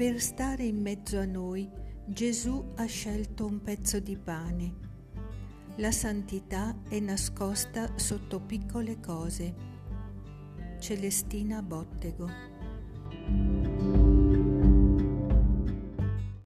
Per stare in mezzo a noi Gesù ha scelto un pezzo di pane. La santità è nascosta sotto piccole cose. Celestina Bottego